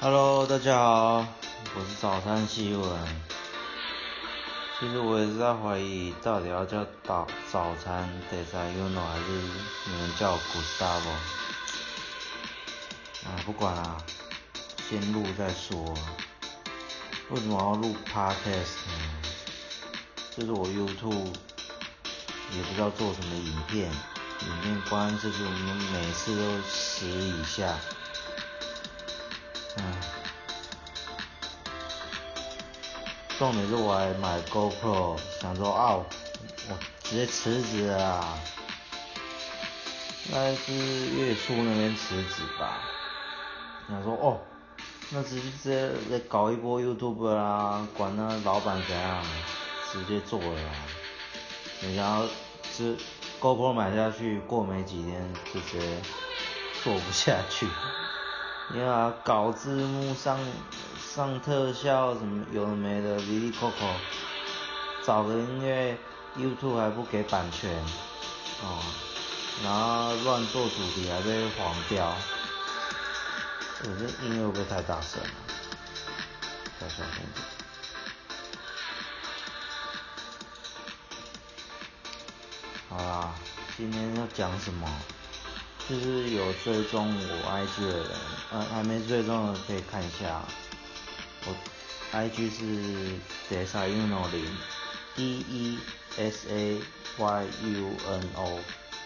Hello，大家好，我是早餐新闻。其实我也是在怀疑，到底要叫早早餐 desayuno 还是你们叫 Gustavo？啊，不管啦，先录再说。为什么要录 podcast 呢？就是我 YouTube 也不知道做什么影片，影片关就是我们每次都十以下。重点是我还买 GoPro，想说啊，我直接辞职啊，应该是月初那边辞职吧。想说哦，那直接直接搞一波 YouTube 啦，管那老板怎样，直接做了。你想要这 GoPro 买下去，过没几天就直接做不下去。你啊，搞字幕上上特效什么有的没的，哩哩扣扣，找个音乐 YouTube 还不给版权，哦，然后乱做主题还被黄标，我这音乐会不会太大声了？再小声点。好啦，今天要讲什么？就是有追踪我 IG 的人，呃，还没追踪的可以看一下，我 IG 是 desayuno 零，D E S A Y U N O，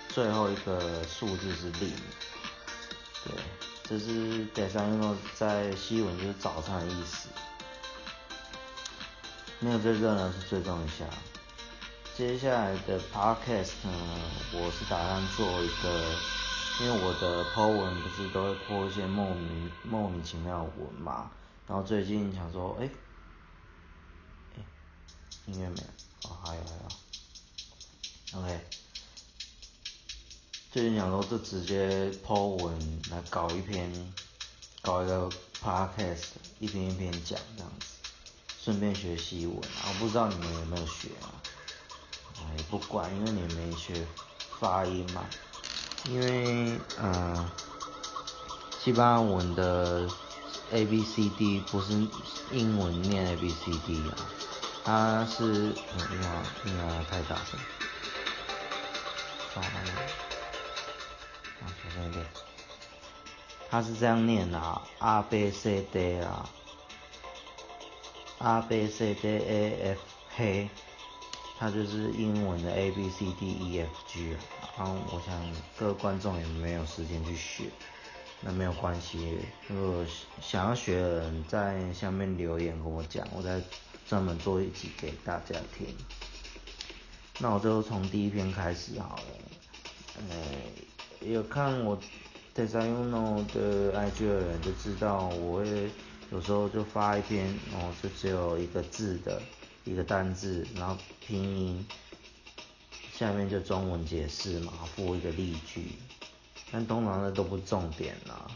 最后一个数字是零，对，这是 desayuno 在西文就是早餐的意思，没有追踪的是追踪一下。接下来的 podcast 呢，我是打算做一个。因为我的 po 文不是都会 po 一些莫名莫名其妙的文嘛，然后最近想说，哎，哎，音乐没有，哦还有还有，OK，最近想说就直接 po 文来搞一篇，搞一个 podcast，一篇一篇讲这样子，顺便学西文，我不知道你们有没有学啊，哎不管，因为你没学发音嘛。因为嗯，西班牙文的 A B C D 不是英文念 A B C D 啊，它是嗯，你好，你好，太大声，好，小声一点，它是这样念的啊，A B C D 啊，A B C D A F 黑。它就是英文的 A B C D E F G 啊，然后我想各位观众也没有时间去学，那没有关系，如果想要学的人在下面留言跟我讲，我再专门做一集给大家听。那我就从第一篇开始好了，呃，有看我 Desayuno 的 IG 的人就知道，我会有时候就发一篇，然后就只有一个字的。一个单字，然后拼音，下面就中文解释嘛，附一个例句，但通常的都不重点啦，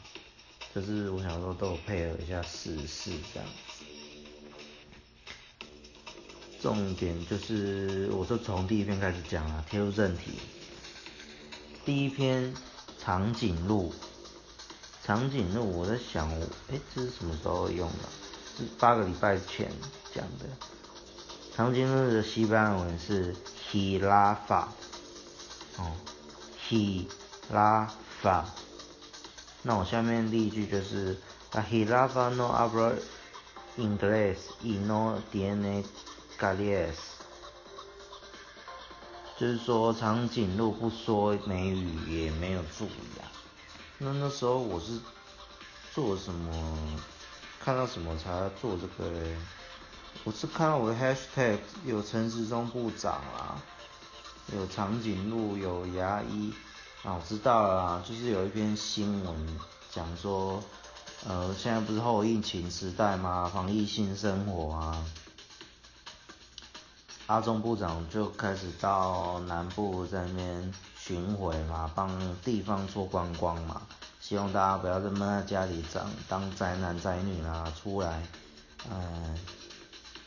就是我想说都有配合一下时事这样子。重点就是，我就从第一篇开始讲啊，贴入正题。第一篇长颈鹿，长颈鹿，我在想，哎，这是什么时候用的？是八个礼拜前讲的。长颈鹿的西班牙文是 Hirafa，哦，Hirafa。那我下面例句就是：“A Hirafa no habla inglés y no tiene galles，就是说长颈鹿不说美语也没有蛀牙。那那时候我是做什么？看到什么才做这个嘞？我是看到我的 hashtag 有陈时中部长啊，有长颈鹿，有牙医，啊，我知道了啦，就是有一篇新闻讲说，呃，现在不是后疫情时代吗？防疫新生活啊，阿中部长就开始到南部在那边巡回嘛，帮地方做观光嘛，希望大家不要再闷在家里当当宅男宅女啊，出来，嗯。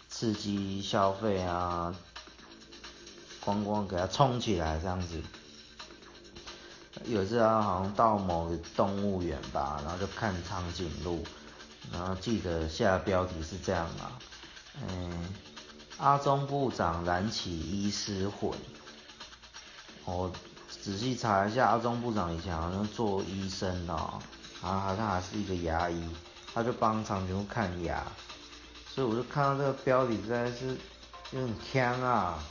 刺激消费啊，观光给它冲起来这样子。有一次啊，好像到某个动物园吧，然后就看长颈鹿，然后记得下标题是这样啊，嗯，阿中部长燃起医师魂。我仔细查一下，阿中部长以前好像做医生的，然后好像还是一个牙医，他就帮长颈鹿看牙，我就看到这个标题实在是有点呛啊，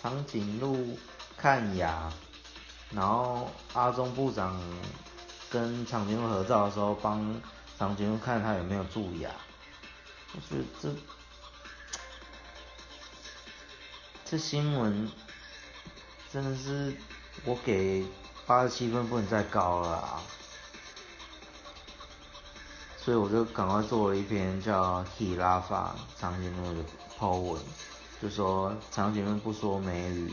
长颈鹿看牙，然后阿中部长跟长颈鹿合照的时候帮长颈鹿看他有没有蛀牙，我觉得这这新闻。真的是，我给八十七分不能再高了啊！所以我就赶快做了一篇叫《提拉法长颈鹿》的 po 文，就说长颈鹿不说美语，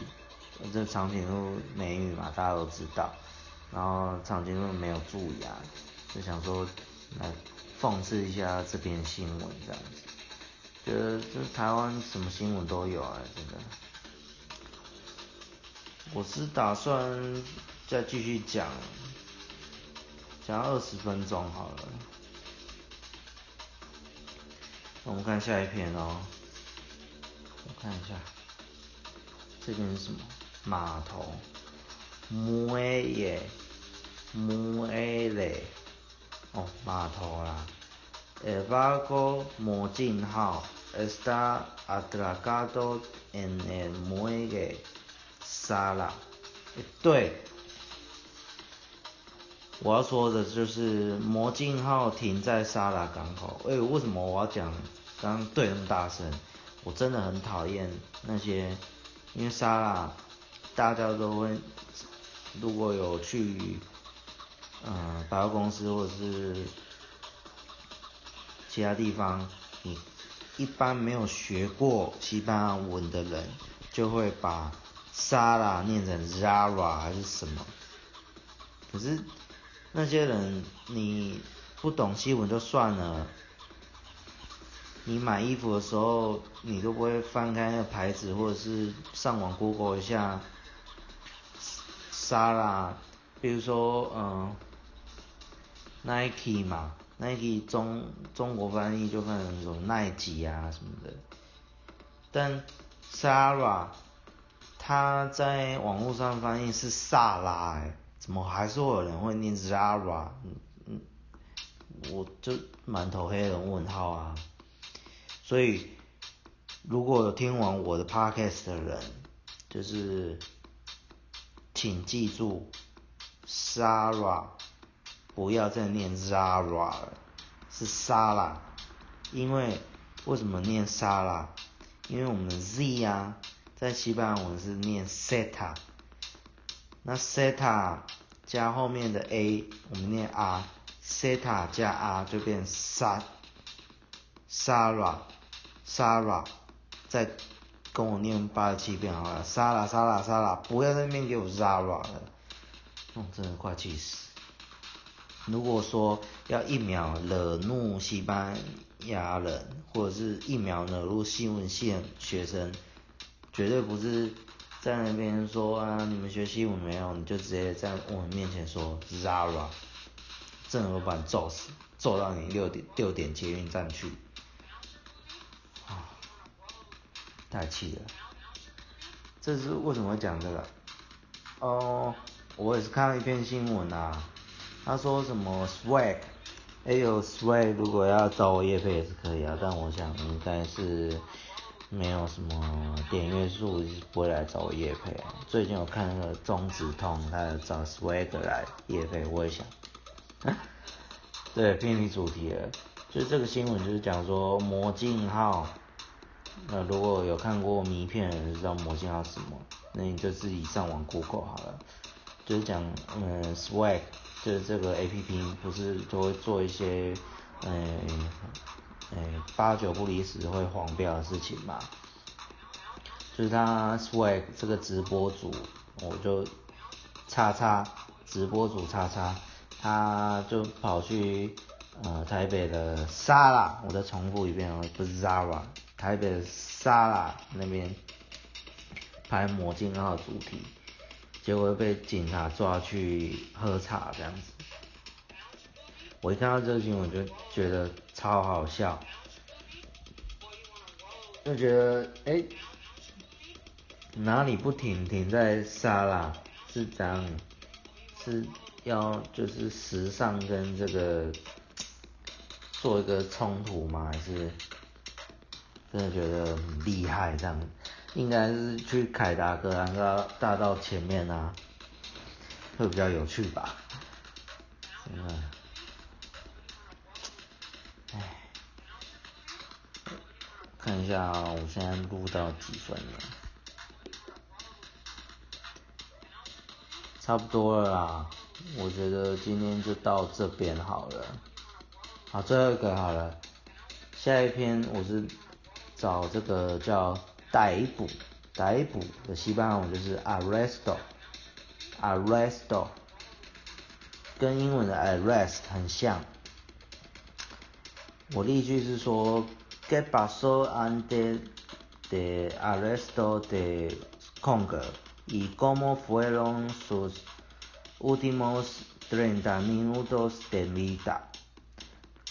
这长颈鹿美语嘛，大家都知道。然后长颈鹿没有蛀牙，就想说来讽刺一下这篇新闻这样子。觉得这台湾什么新闻都有啊，真的。我是打算再继续讲，讲二十分钟好了。我们看下一篇哦，我看一下，这边是什么？码头，木耶，木耶哦，码头啦。El barco Mojinho está atracado en el muelle. 沙拉，对，我要说的就是魔镜号停在沙拉港口。哎，为什么我要讲刚刚对那么大声？我真的很讨厌那些，因为沙拉大家都会，如果有去，嗯，百货公司或者是其他地方，你一般没有学过西班牙文的人，就会把。沙拉念成 Zara 还是什么？可是那些人你不懂西文就算了，你买衣服的时候你都不会翻开那个牌子，或者是上网 Google 一下沙拉，比如说嗯 Nike 嘛，Nike 中中国翻译就翻成什么耐吉啊什么的，但 Zara。他在网络上翻译是萨拉，哎，怎么还是会有人会念 Zara？嗯嗯，我就满头黑人问号啊！所以如果有听完我的 podcast 的人，就是请记住，Zara 不要再念 Zara 了，是沙拉，因为为什么念沙拉？因为我们的 Z 啊。在西班牙文是念 seta，那 seta 加后面的 a，我们念 r，seta 加 r 就变 Sa，Sara Sara，再跟我念八十七遍好了，sara，sara，sara，不要在那边给我 zara 了，哦，真的快气死。如果说要一秒惹怒西班牙人，或者是一秒惹怒新闻系学生。绝对不是在那边说啊，你们学西文没有，你就直接在我们面前说 Zara，正的把你揍死，揍到你六点六点捷运站去，太气了。这是为什么讲这个？哦，我也是看了一篇新闻啊，他说什么 Swag，哎呦 Swag，如果要找我叶配也是可以啊，但我想应该是。没有什么点阅数，不会来找我叶配啊。最近我看那个中子通，他找 Swag 来叶配，我也想。对，偏离主题了。就这个新闻就是讲说魔镜号，那如果有看过迷片的人知道魔镜要什么，那你就自己上网 Google 好了。就是讲，嗯，Swag 就是这个 A P P 不是就会做一些，嗯。哎，八九不离十会黄标的事情嘛，就是他 swag 这个直播主，我就叉叉直播主叉叉，他就跑去呃台北的沙拉，我再重复一遍哦，不是 Zara，台北的沙拉那边拍魔镜号主题，结果被警察抓去喝茶这样子，我一看到这个新闻就觉得超好笑，就觉得哎，哪里不停停在沙拉是这样，是要就是时尚跟这个做一个冲突吗？还是真的觉得很厉害这样？应该是去凯达格兰大道前面啊，会比较有趣吧？真的。看一下，我现在录到几分了？差不多了啦，我觉得今天就到这边好了。好，最后一个好了，下一篇我是找这个叫逮捕，逮捕的西班牙文就是 arresto，arresto，跟英文的 arrest 很像。我例句是说。¿Qué pasó antes de arresto de Conger y cómo fueron sus últimos 30 minutos de vida？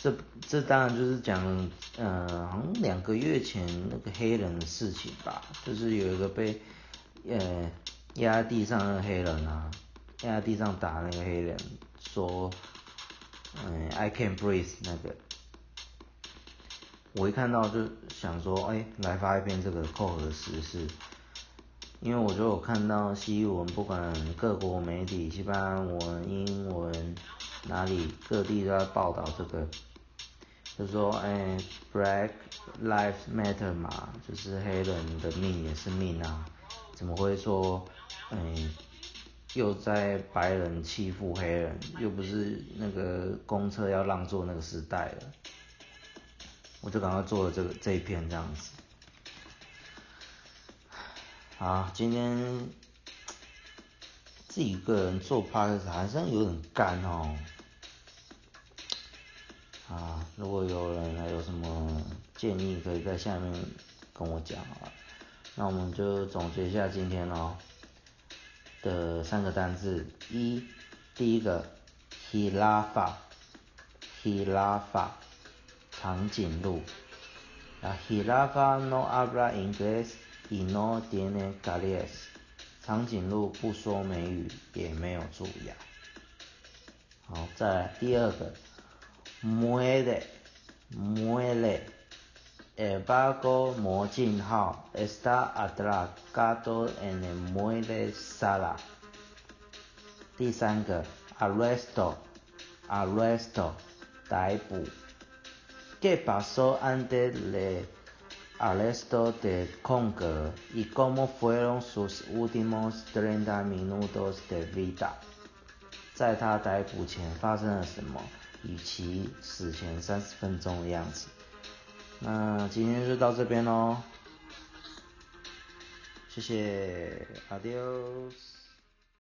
这这当然就是讲，呃，好像两个月前那个黑人的事情吧，就是有一个被呃压在地上的黑人啊，压在地上打那个黑人，说，嗯，I can't breathe 那个。我一看到就想说，哎，来发一篇这个扣合时事，因为我就有看到西文，不管各国媒体，西班牙文、英文，哪里各地都在报道这个，就说，哎，Black Lives Matter 嘛，就是黑人的命也是命啊，怎么会说，哎，又在白人欺负黑人，又不是那个公车要让座那个时代了。我就赶快做了这个这一篇这样子，啊，今天自己一个人做 p o d 好像有点干哦，啊，如果有人还有什么建议，可以在下面跟我讲啊。那我们就总结一下今天哦的三个单字，一，第一个，hilafa，hilafa。长颈鹿啊，Hirafa no habla inglés y no tiene caries。长颈鹿不说美语，也没有蛀牙。好，再来第二个 ，muelle，muelle，el barco 魔镜号，está atracado en el muelle Sala。第三个，arresto，arresto，逮捕。¿Qué pasó antes del arresto de Conger y cómo fueron sus últimos 30 minutos de vida？在他逮捕前发生了什么， 以及死前三十分钟的样子。那今天就到这边喽，谢谢，Adios。